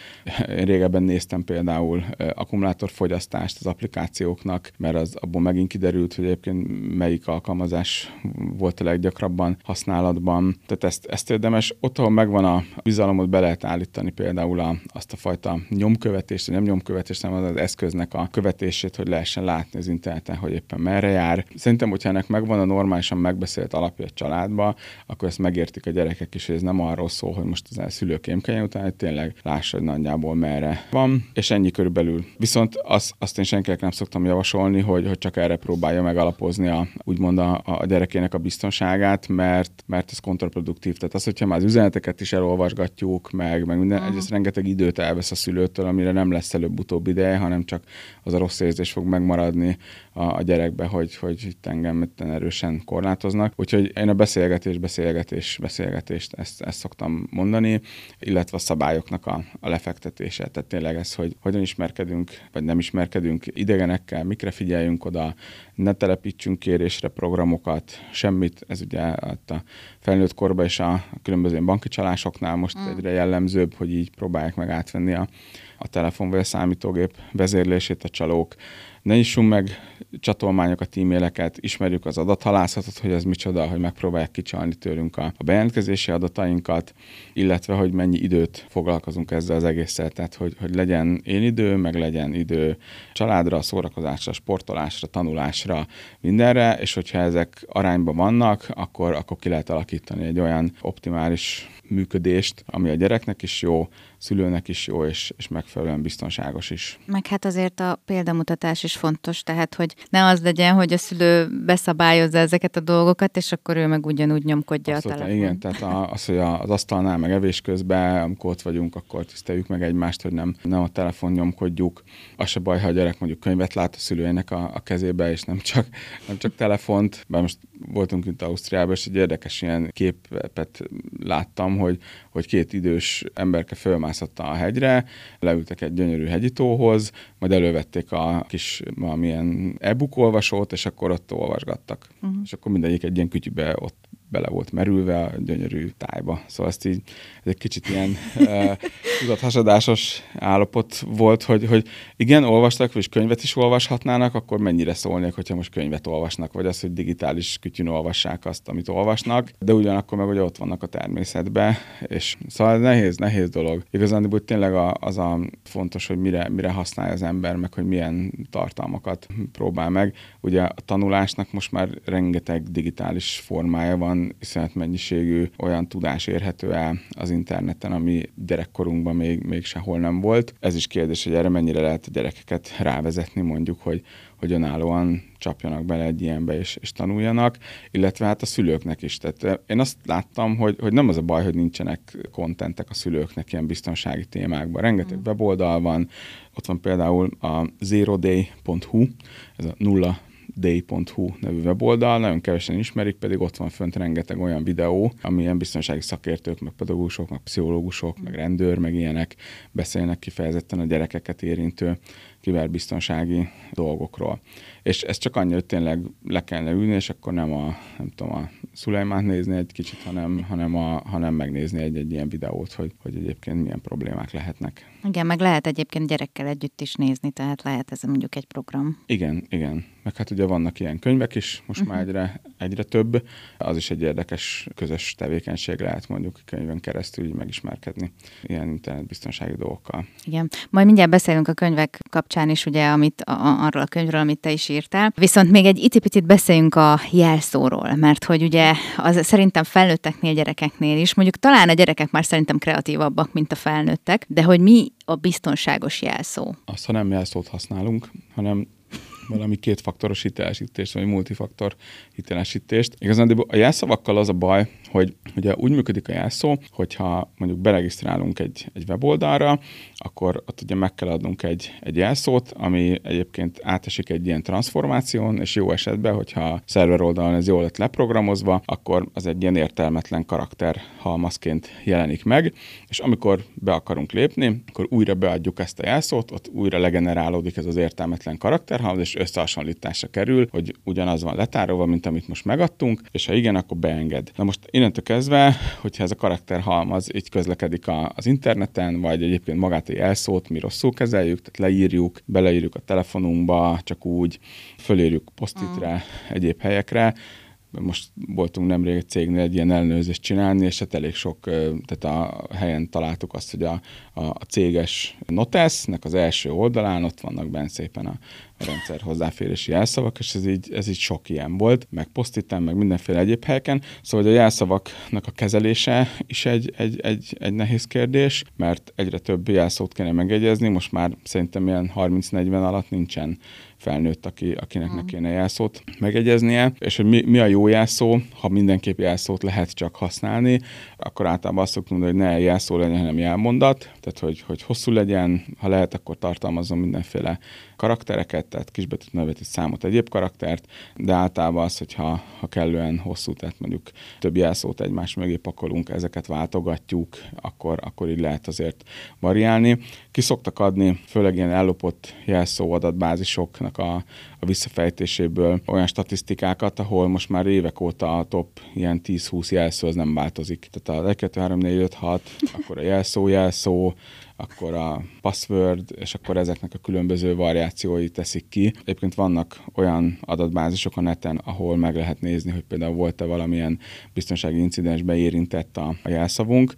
Én régebben néztem például akkumulátorfogyasztást az applikációknak, mert az abból megint kiderült, hogy egyébként melyik alkalmazás volt a leggyakrabban használatban. Tehát ezt, ezt érdemes, ott, ahol megvan a bizalomot, be lehet állítani például a, azt a fajta nyomkövetést, nem nyomkövetést, hanem az eszköznek a követését, hogy lehessen látni az interneten, hogy éppen merre jár. Szerintem, hogyha ennek megvan a normálisan megbeszélt alapja a családba, akkor ezt megértik a gyerekek is, hogy ez nem arról szól, hogy most az szülők émkenyen után, hogy tényleg lássa, hogy nagyjából merre van, és ennyi körülbelül. Viszont azt, azt én senkinek nem szoktam javasolni, hogy, hogy csak erre próbálja megalapozni a, úgymond a, a gyerekének a biztonságát, mert, mert ez kontraproduktív. Tehát az, hogyha már az üzeneteket is elolvasgatjuk, meg, meg minden, uh-huh. egyrészt rengeteg időt elvesz a szülőtől, amire nem lesz előbb-utóbb ideje, hanem csak az a rossz érzés fog megmaradni a, a gyerekbe, hogy, hogy itt engem erősen korlátoznak. Úgyhogy én a beszélgetés, beszélgetés, beszélgetést ezt, ezt szoktam mondani, illetve a szabályoknak a, a lefektetése. Tehát tényleg ez, hogy hogyan ismerkedünk, vagy nem ismerkedünk idegenekkel, mikre figyeljünk oda, ne telepítsünk kérésre programokat, semmit. Ez ugye a felnőtt korban és a, a különböző banki csalásoknál most mm. egyre jellemzőbb, hogy így próbálják meg átvenni a, a telefon vagy a számítógép vezérlését a csalók ne nyissunk meg csatolmányokat, e-maileket, ismerjük az adathalászatot, hogy ez micsoda, hogy megpróbálják kicsalni tőlünk a, a bejelentkezési adatainkat, illetve hogy mennyi időt foglalkozunk ezzel az egésszel, tehát hogy, hogy legyen én idő, meg legyen idő családra, szórakozásra, sportolásra, tanulásra, mindenre, és hogyha ezek arányban vannak, akkor, akkor ki lehet alakítani egy olyan optimális működést, ami a gyereknek is jó, szülőnek is jó, és, és megfelelően biztonságos is. Meg hát azért a példamutatás is fontos, tehát hogy ne az legyen, hogy a szülő beszabályozza ezeket a dolgokat, és akkor ő meg ugyanúgy nyomkodja Abszolút, a telefon. Igen, tehát az, hogy az asztalnál, meg evés közben, amikor ott vagyunk, akkor tiszteljük meg egymást, hogy nem, nem a telefon nyomkodjuk. Az se baj, ha a gyerek mondjuk könyvet lát a szülőjének a, a kezébe, és nem csak, nem csak telefont. Bár most voltunk itt Ausztriában, és egy érdekes ilyen képet láttam, hogy, hogy két idős emberke fölmászott a hegyre, leültek egy gyönyörű hegyitóhoz, majd elővették a kis valamilyen e-book olvasót, és akkor ott olvasgattak. Uh-huh. És akkor mindegyik egy ilyen kütyübe ott bele volt merülve a gyönyörű tájba. Szóval ezt így, ez egy kicsit ilyen uh, tudathasadásos állapot volt, hogy, hogy igen, olvastak, és könyvet is olvashatnának, akkor mennyire szólnék, hogyha most könyvet olvasnak, vagy az, hogy digitális kütyűn olvassák azt, amit olvasnak, de ugyanakkor meg ugye ott vannak a természetbe, és szóval ez nehéz, nehéz dolog. Igazán, hogy tényleg az a fontos, hogy mire, mire használja az ember, meg hogy milyen tartalmakat próbál meg. Ugye a tanulásnak most már rengeteg digitális formája van, iszonyat mennyiségű olyan tudás érhető el az interneten, ami gyerekkorunkban még, még sehol nem volt. Ez is kérdés, hogy erre mennyire lehet a gyerekeket rávezetni, mondjuk, hogy, hogy önállóan csapjanak bele egy ilyenbe és, és tanuljanak, illetve hát a szülőknek is. Tehát eh, én azt láttam, hogy, hogy nem az a baj, hogy nincsenek kontentek a szülőknek ilyen biztonsági témákban. Rengeteg mm. weboldal van, ott van például a zeroday.hu, ez a nulla day.hu nevű weboldal, nagyon kevesen ismerik, pedig ott van fönt rengeteg olyan videó, amilyen biztonsági szakértők, meg pedagógusok, meg pszichológusok, meg rendőr, meg ilyenek beszélnek kifejezetten a gyerekeket érintő kiberbiztonsági dolgokról. És ez csak annyi, hogy tényleg le kellene ülni, és akkor nem a, nem tudom, a Szulajmát nézni egy kicsit, hanem, hanem, a, hanem megnézni egy-egy ilyen videót, hogy, hogy egyébként milyen problémák lehetnek. Igen, meg lehet egyébként gyerekkel együtt is nézni, tehát lehet ez mondjuk egy program. Igen, igen. Meg hát ugye vannak ilyen könyvek is, most uh-huh. már egyre, egyre több. Az is egy érdekes közös tevékenység lehet mondjuk könyvön keresztül így megismerkedni ilyen internetbiztonsági dolgokkal. Igen. Majd mindjárt beszélünk a könyvek kapcsán is, ugye, amit, a, arról a könyvről, amit te is írtál. Viszont még egy icipicit beszéljünk a jelszóról, mert hogy ugye az szerintem felnőtteknél, gyerekeknél is, mondjuk talán a gyerekek már szerintem kreatívabbak, mint a felnőttek, de hogy mi a biztonságos jelszó? Azt, ha nem jelszót használunk, hanem valami kétfaktoros hitelesítést, vagy multifaktor hitelesítést. Igazán a jelszavakkal az a baj, hogy ugye úgy működik a jelszó, hogyha mondjuk beregisztrálunk egy, egy weboldalra, akkor ott ugye meg kell adnunk egy, egy jelszót, ami egyébként átesik egy ilyen transformáción, és jó esetben, hogyha szerver oldalon ez jól lett leprogramozva, akkor az egy ilyen értelmetlen karakter halmazként jelenik meg, és amikor be akarunk lépni, akkor újra beadjuk ezt a jelszót, ott újra legenerálódik ez az értelmetlen karakterhalmaz, és összehasonlításra kerül, hogy ugyanaz van letárolva, mint amit most megadtunk, és ha igen, akkor beenged. Na most innentől kezdve, hogyha ez a karakterhalmaz így közlekedik a, az interneten, vagy egyébként magát a jelszót mi rosszul kezeljük, tehát leírjuk, beleírjuk a telefonunkba, csak úgy, fölírjuk posztitre, mm. egyéb helyekre, most voltunk nemrég egy cégnél egy ilyen ellenőrzést csinálni, és hát elég sok, tehát a helyen találtuk azt, hogy a, a, a céges Notesznek az első oldalán ott vannak benne szépen a rendszer hozzáférési jelszavak, és ez így, ez így sok ilyen volt, meg posztiten, meg mindenféle egyéb helyeken. Szóval hogy a jelszavaknak a kezelése is egy, egy, egy, egy nehéz kérdés, mert egyre több jelszót kéne megegyezni, most már szerintem ilyen 30-40 alatt nincsen felnőtt, aki, akinek ne mm. kéne jelszót megegyeznie, és hogy mi, mi a jó jelszó, ha mindenképp jelszót lehet csak használni, akkor általában azt szoktunk mondani, hogy ne jelszó legyen, hanem jelmondat, tehát hogy, hogy hosszú legyen, ha lehet, akkor tartalmazzon mindenféle karaktereket, tehát kisbetűt, nevet, számot, egyéb karaktert, de általában az, hogyha ha kellően hosszú, tehát mondjuk több jelszót egymás mögé pakolunk, ezeket váltogatjuk, akkor, akkor így lehet azért variálni. Ki szoktak adni, főleg ilyen ellopott jelszó adatbázisoknak a, a visszafejtéséből olyan statisztikákat, ahol most már évek óta a top ilyen 10-20 jelszó az nem változik. Tehát a 1, 2, 3, 4, 5, 6, akkor a jelszó, jelszó, akkor a password, és akkor ezeknek a különböző variációi teszik ki. Egyébként vannak olyan adatbázisok a neten, ahol meg lehet nézni, hogy például volt-e valamilyen biztonsági incidensbe érintett a, a jelszavunk,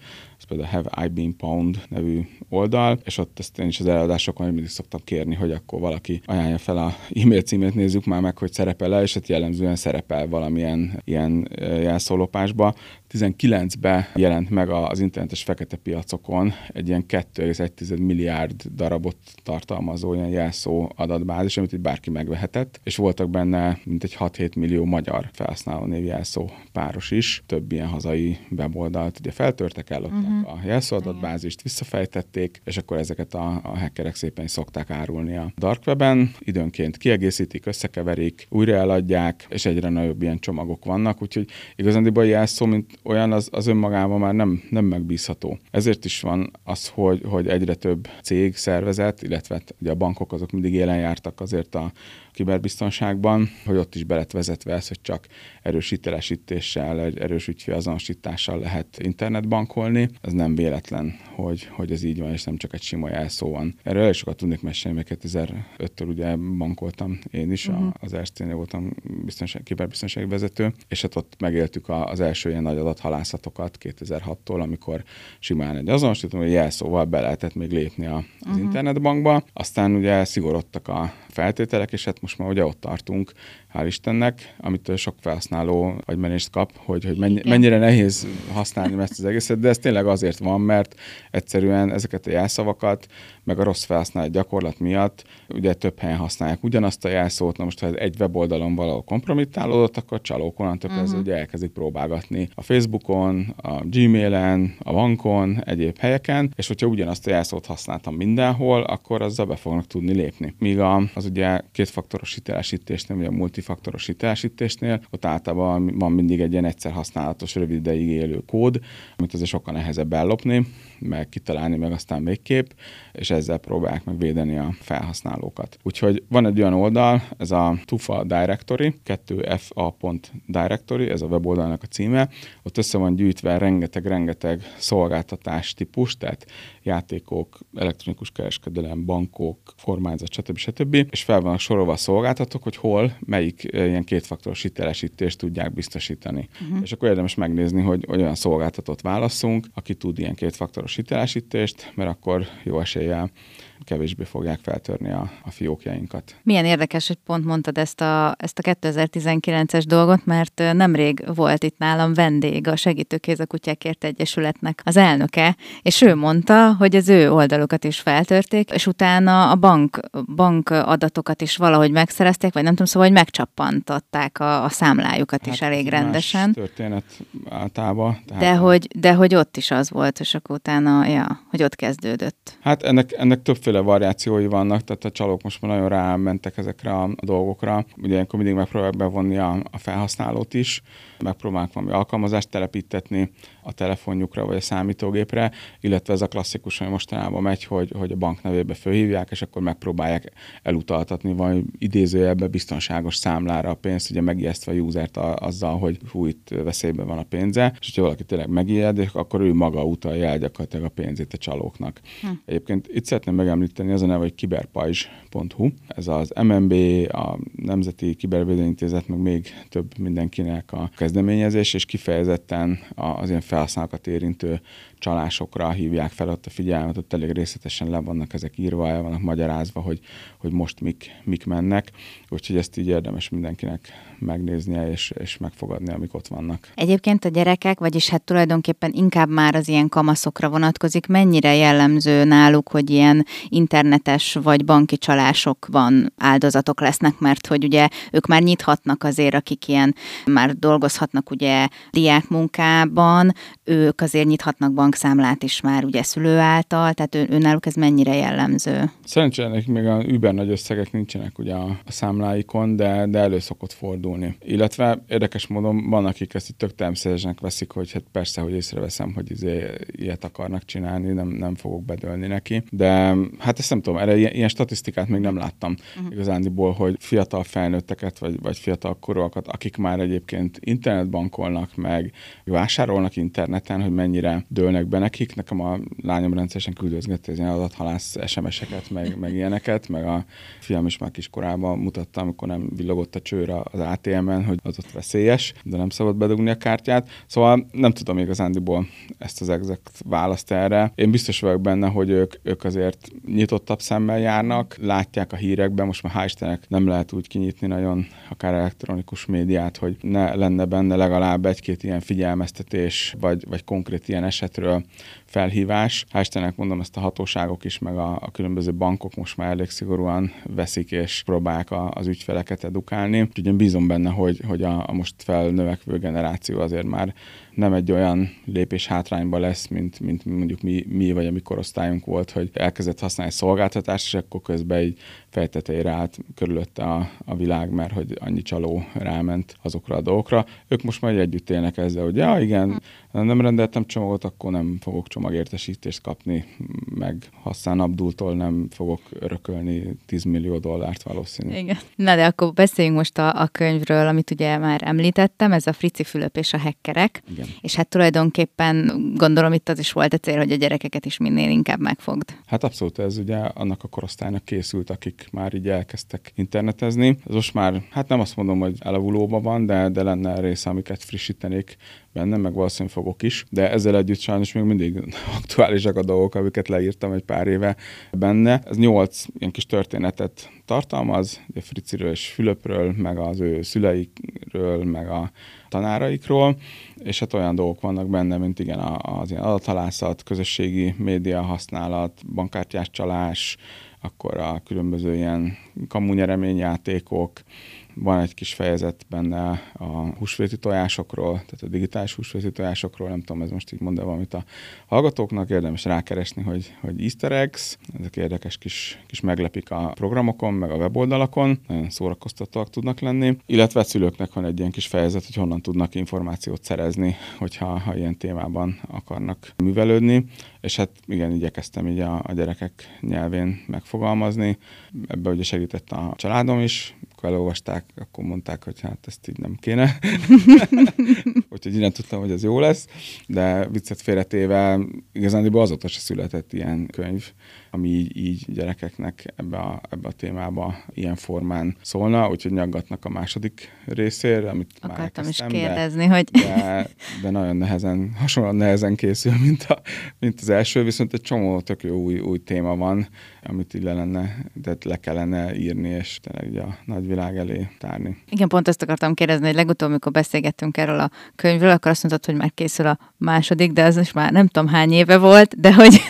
például a Have I Been Pound nevű oldal, és ott ezt én is az eladásokon mindig szoktam kérni, hogy akkor valaki ajánlja fel a e-mail címét, nézzük már meg, hogy szerepel-e, és hát jellemzően szerepel valamilyen ilyen jelszólopásba. 19-ben jelent meg az internetes fekete piacokon egy ilyen 2,1 milliárd darabot tartalmazó ilyen jelszó adatbázis, amit itt bárki megvehetett, és voltak benne mintegy 6-7 millió magyar felhasználó név jelszó páros is, több ilyen hazai weboldalt ugye feltörtek el, ott uh-huh. a jelszó adatbázist visszafejtették, és akkor ezeket a, a hackerek szépen is szokták árulni a dark weben, időnként kiegészítik, összekeverik, újra eladják, és egyre nagyobb ilyen csomagok vannak, úgyhogy igazán a jelszó, mint olyan az, az önmagában már nem, nem megbízható. Ezért is van az, hogy, hogy egyre több cég, szervezet, illetve hát ugye a bankok azok mindig élen jártak azért a kiberbiztonságban, hogy ott is belet vezetve ez, hogy csak erős hitelesítéssel, erős ügyfélazonosítással lehet internetbankolni. Ez nem véletlen, hogy, hogy ez így van, és nem csak egy sima jelszó van. Erről elég sokat tudnék mesélni, mert 2005-től ugye bankoltam én is, uh-huh. az Erszténél voltam biztonság, kiberbiztonsági vezető, és hát ott megéltük az első ilyen nagy adathalászatokat 2006-tól, amikor simán egy azonosító, hogy jelszóval be lehetett még lépni az uh-huh. internetbankba. Aztán ugye szigorodtak a feltételek, és hát most már ugye ott tartunk, hál' Istennek, amit sok felhasználó agymenést kap, hogy, hogy mennyi, mennyire nehéz használni ezt az egészet, de ez tényleg azért van, mert egyszerűen ezeket a jelszavakat, meg a rossz felhasznált gyakorlat miatt ugye több helyen használják ugyanazt a jelszót, na most ha egy weboldalon valahol kompromittálódott, akkor csalók onnantól uh-huh. kezdve ugye elkezdik próbálgatni a Facebookon, a Gmailen, a bankon, egyéb helyeken, és hogyha ugyanazt a jelszót használtam mindenhol, akkor azzal be fognak tudni lépni. Míg a, az ugye kétfaktoros hitelesítésnél, vagy a multifaktoros hitelesítésnél, ott általában van mindig egy ilyen egyszer használatos, rövid ideig élő kód, amit azért sokkal nehezebb ellopni, meg kitalálni, meg aztán végképp, és ezzel próbálják meg védeni a felhasználókat. Úgyhogy van egy olyan oldal, ez a Tufa Directory, 2fa.directory, ez a weboldalnak a címe, ott össze van gyűjtve rengeteg-rengeteg szolgáltatás típus, tehát játékok, elektronikus kereskedelem, bankok, kormányzat, stb. stb. És fel vannak sorolva a szolgáltatók, hogy hol, melyik eh, ilyen kétfaktoros hitelesítést tudják biztosítani. Uh-huh. És akkor érdemes megnézni, hogy, olyan szolgáltatót válasszunk, aki tud ilyen kétfaktoros hitelesítést, mert akkor jó eséllyel kevésbé fogják feltörni a, a fiókjainkat. Milyen érdekes, hogy pont mondtad ezt a, ezt a 2019-es dolgot, mert nemrég volt itt nálam vendég a Segítőkéz a Kutyákért Egyesületnek az elnöke, és ő mondta, hogy az ő oldalukat is feltörték, és utána a bank, bank adatokat is valahogy megszerezték, vagy nem tudom, szóval, hogy megcsappantották a, a számlájukat hát is elég rendesen. történet általában. Tehát de, hogy, de hogy ott is az volt, és akkor utána, ja, hogy ott kezdődött. Hát ennek, ennek többféle sokféle variációi vannak, tehát a csalók most már nagyon rámentek ezekre a dolgokra. Ugye ilyenkor mindig megpróbálják bevonni a, a felhasználót is, megpróbálnak valami alkalmazást telepítetni a telefonjukra vagy a számítógépre, illetve ez a klasszikus, hogy mostanában megy, hogy, hogy a bank nevébe fölhívják, és akkor megpróbálják elutaltatni vagy idézőjelbe biztonságos számlára a pénzt, ugye megijesztve a usert azzal, hogy hú, itt veszélyben van a pénze, és hogyha valaki tényleg megijed, akkor ő maga utalja el gyakorlatilag a pénzét a csalóknak. Hm. Egyébként itt szeretném megemlíteni, az a neve, hogy kiberpajzs.hu. Ez az MNB, a Nemzeti Kibervédőintézet, meg még több mindenkinek a kezdeményezés, és kifejezetten az ilyen felhasználókat érintő csalásokra hívják fel ott a figyelmet, ott elég részletesen le vannak ezek írva, el vannak magyarázva, hogy, hogy most mik, mik mennek, úgyhogy ezt így érdemes mindenkinek megnéznie és, és megfogadni, amik ott vannak. Egyébként a gyerekek, vagyis hát tulajdonképpen inkább már az ilyen kamaszokra vonatkozik, mennyire jellemző náluk, hogy ilyen internetes vagy banki csalásokban áldozatok lesznek, mert hogy ugye ők már nyithatnak azért, akik ilyen már dolgozhatnak ugye diák munkában, ők azért nyithatnak bankszámlát is már ugye szülő által, tehát ő, ez mennyire jellemző? Szerencsére nekik még a über nagy összegek nincsenek ugye a, a számláikon, de, de elő szokott fordulni. Illetve érdekes módon van, akik ezt itt tök természetesnek veszik, hogy hát persze, hogy észreveszem, hogy izé, ilyet akarnak csinálni, nem, nem fogok bedölni neki. De hát ezt nem tudom, erre ilyen, ilyen statisztikát még nem láttam uh-huh. igazándiból, hogy fiatal felnőtteket, vagy, vagy fiatal korúakat, akik már egyébként internetbankolnak, meg vásárolnak interneten, hogy mennyire dőlnek be nekik. Nekem a lányom rendszeresen küldözgette az ilyen adathalász SMS-eket, meg, meg ilyeneket, meg a fiam is már kiskorában mutatta, amikor nem villogott a csőr az ATM-en, hogy az ott veszélyes, de nem szabad bedugni a kártyát. Szóval nem tudom igazándiból ezt az exakt választ erre. Én biztos vagyok benne, hogy ők, ők azért nyitottabb szemmel járnak, látják a hírekben, most már hál' nem lehet úgy kinyitni nagyon akár elektronikus médiát, hogy ne lenne benne legalább egy-két ilyen figyelmeztetés, vagy, vagy konkrét ilyen esetről felhívás. Hál' mondom, ezt a hatóságok is, meg a, a különböző bankok most már elég szigorúan veszik és próbálják a, az ügyfeleket edukálni. Úgyhogy én bízom benne, hogy, hogy a, a most felnövekvő generáció azért már nem egy olyan lépés hátrányba lesz, mint, mint mondjuk mi, mi vagy a mi korosztályunk volt, hogy elkezdett használni szolgáltatást, és akkor közben így fejtetejére állt körülötte a, a világ, mert hogy annyi csaló ráment azokra a dolgokra. Ők most már együtt élnek ezzel, hogy ja, igen, nem rendeltem csomagot, akkor nem fogok csomagértesítést kapni, meg Hassan Abdultól nem fogok örökölni 10 millió dollárt valószínű. Igen. Na de akkor beszéljünk most a, a könyvről, amit ugye már említettem, ez a Frici Fülöp és a hekkerek. Igen. És hát tulajdonképpen gondolom itt az is volt a cél, hogy a gyerekeket is minél inkább megfogd. Hát abszolút ez ugye annak a korosztálynak készült, akik már így elkezdtek internetezni. Ez most már, hát nem azt mondom, hogy elavulóban van, de, de lenne része, amiket frissítenék benne, meg valószínűleg fogok is, de ezzel együtt sajnos még mindig aktuálisak a dolgok, amiket leírtam egy pár éve benne. Ez nyolc ilyen kis történetet tartalmaz, ugye Friciről és Fülöpről, meg az ő szüleikről, meg a tanáraikról, és hát olyan dolgok vannak benne, mint igen, az ilyen adathalászat, közösségi média használat, bankkártyás csalás, akkor a különböző ilyen kamunyereményjátékok, van egy kis fejezet benne a húsvéti tojásokról, tehát a digitális húsvéti tojásokról, nem tudom, ez most így mondja valamit a hallgatóknak, érdemes rákeresni, hogy, hogy easter eggs, ezek érdekes kis, kis meglepik a programokon, meg a weboldalakon, nagyon szórakoztatóak tudnak lenni, illetve szülőknek van egy ilyen kis fejezet, hogy honnan tudnak információt szerezni, hogyha ha ilyen témában akarnak művelődni, és hát igen, igyekeztem így a, a gyerekek nyelvén megfogalmazni. Ebbe ugye segített a családom is, amikor elolvasták, akkor mondták, hogy hát ezt így nem kéne. Úgyhogy innen tudtam, hogy ez jó lesz, de viccet félretéve igazán azóta se született ilyen könyv, ami így, így gyerekeknek ebbe a, ebbe a témába ilyen formán szólna, úgyhogy nyaggatnak a második részére, amit Akartam már is kérdezni, de, hogy... De, de nagyon nehezen, hasonlóan nehezen készül, mint, a, mint az első, viszont egy csomó tök jó új, új téma van, amit így le lenne, de le kellene írni, és tényleg a nagyvilág elé tárni. Igen, pont ezt akartam kérdezni, hogy legutóbb, amikor beszélgettünk erről a könyvről, akkor azt mondtad, hogy már készül a második, de az is már nem tudom hány éve volt, de hogy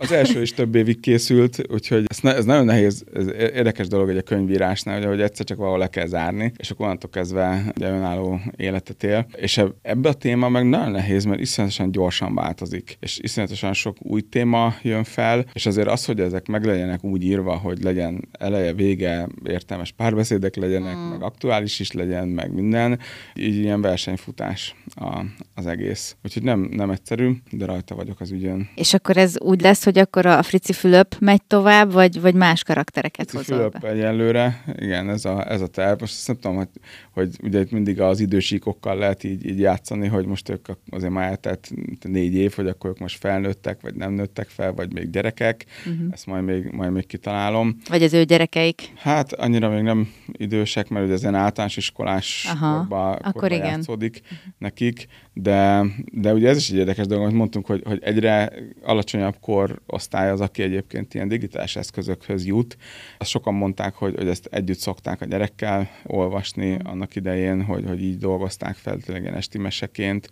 az első is több évig készült, úgyhogy ez, ne, ez nagyon nehéz, ez érdekes dolog egy a könyvírásnál, hogy, hogy egyszer csak valahol le kell zárni, és akkor onnantól kezdve ugye önálló életet él. És ebbe a téma meg nagyon nehéz, mert iszonyatosan gyorsan változik, és iszonyatosan sok új téma jön fel, és azért az, hogy ezek meg legyenek úgy írva, hogy legyen eleje, vége, értelmes párbeszédek legyenek, mm. meg aktuális is legyen, meg minden, így ilyen versenyfutás a, az egész. Úgyhogy nem, nem egyszerű, de rajta vagyok az ügyön. És akkor ez úgy lesz, hogy akkor a Frici Fülöp megy tovább, vagy, vagy más karaktereket Frici hozol Fülöp be? egyelőre, igen, ez a, ez a terv. Most azt nem tudom, hogy, hogy ugye itt mindig az idősíkokkal lehet így, így játszani, hogy most ők azért már eltelt négy év, hogy akkor ők most felnőttek, vagy nem nőttek fel, vagy még gyerekek. Uh-huh. Ezt majd még, majd még kitalálom. Vagy az ő gyerekeik? Hát annyira még nem idősek, mert ugye ezen általános iskolás Aha, korba, akkor igen. játszódik nekik, de, de ugye ez is egy érdekes dolog, amit mondtunk, hogy, hogy egyre alacsonyabb korosztály az, aki egyébként ilyen digitális eszközökhöz jut. Azt sokan mondták, hogy, hogy ezt együtt szokták a gyerekkel olvasni annak idején, hogy, hogy így dolgozták fel tényleg ilyen esti meseként,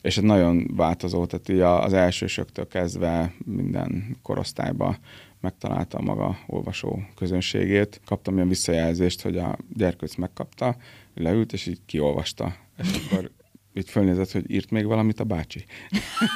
és ez nagyon változó, tehát így az elsősöktől kezdve minden korosztályba megtalálta a maga olvasó közönségét. Kaptam ilyen visszajelzést, hogy a gyerkőc megkapta, leült, és így kiolvasta. És akkor így fölnézett, hogy írt még valamit a bácsi.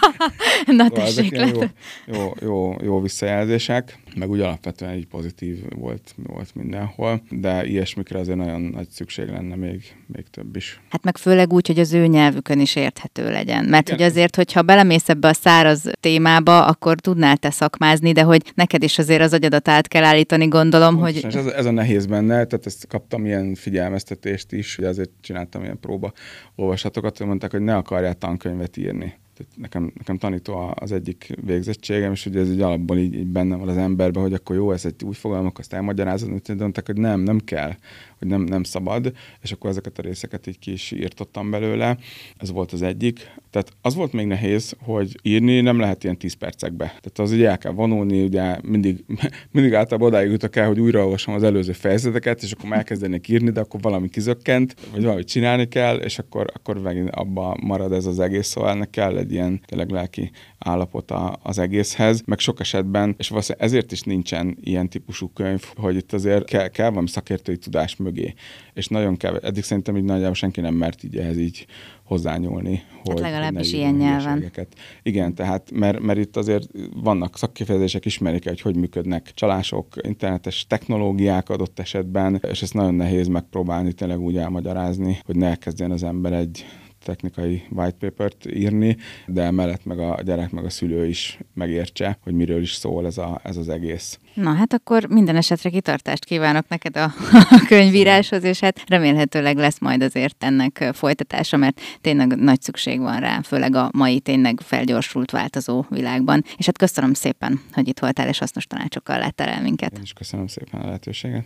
Na szóval tessék, jó, jó, jó, jó visszajelzések, meg úgy alapvetően egy pozitív volt, volt mindenhol, de ilyesmikre azért nagyon nagy szükség lenne még, még több is. Hát meg főleg úgy, hogy az ő nyelvükön is érthető legyen. Mert Igen. hogy azért, hogyha belemész ebbe a száraz témába, akkor tudnál te szakmázni, de hogy neked is azért az agyadat át kell állítani, gondolom, hogy... Ez, ez a nehéz benne, tehát ezt kaptam ilyen figyelmeztetést is, hogy azért csináltam ilyen próba olvasatokat, mondták, hogy ne akarják tankönyvet írni. Tehát nekem, nekem tanító az egyik végzettségem, és ugye ez egy alapból így, így benne van az emberben, hogy akkor jó, ez egy új fogalmak, azt elmagyarázod, de mondták, hogy nem, nem kell, hogy nem, nem szabad, és akkor ezeket a részeket így ki is írtottam belőle. Ez volt az egyik. Tehát az volt még nehéz, hogy írni nem lehet ilyen 10 percekbe. Tehát az ugye el kell vonulni, ugye mindig, mindig általában odáig jutok el, hogy újraolvasom az előző fejezeteket, és akkor elkezdenék írni, de akkor valami kizökkent, vagy valamit csinálni kell, és akkor, akkor megint abba marad ez az egész, szóval ennek kell egy ilyen tényleg lelki állapota az egészhez, meg sok esetben, és valószínűleg ezért is nincsen ilyen típusú könyv, hogy itt azért kell, kell valami szakértői tudás mögé. És nagyon kell, eddig szerintem így nagyjából senki nem mert így ehhez így hozzányúlni. Hát hogy legalábbis ilyen nyelven. Igen, tehát mert, mert itt azért vannak szakkifejezések, ismerik hogy hogy működnek csalások, internetes technológiák adott esetben, és ezt nagyon nehéz megpróbálni tényleg úgy elmagyarázni, hogy ne elkezdjen az ember egy technikai white papert írni, de mellett meg a gyerek meg a szülő is megértse, hogy miről is szól ez, a, ez az egész. Na hát akkor minden esetre kitartást kívánok neked a, a könyvíráshoz, és hát remélhetőleg lesz majd azért ennek folytatása, mert tényleg nagy szükség van rá, főleg a mai tényleg felgyorsult változó világban. És hát köszönöm szépen, hogy itt voltál, és hasznos tanácsokkal láttál el minket. Én is köszönöm szépen a lehetőséget.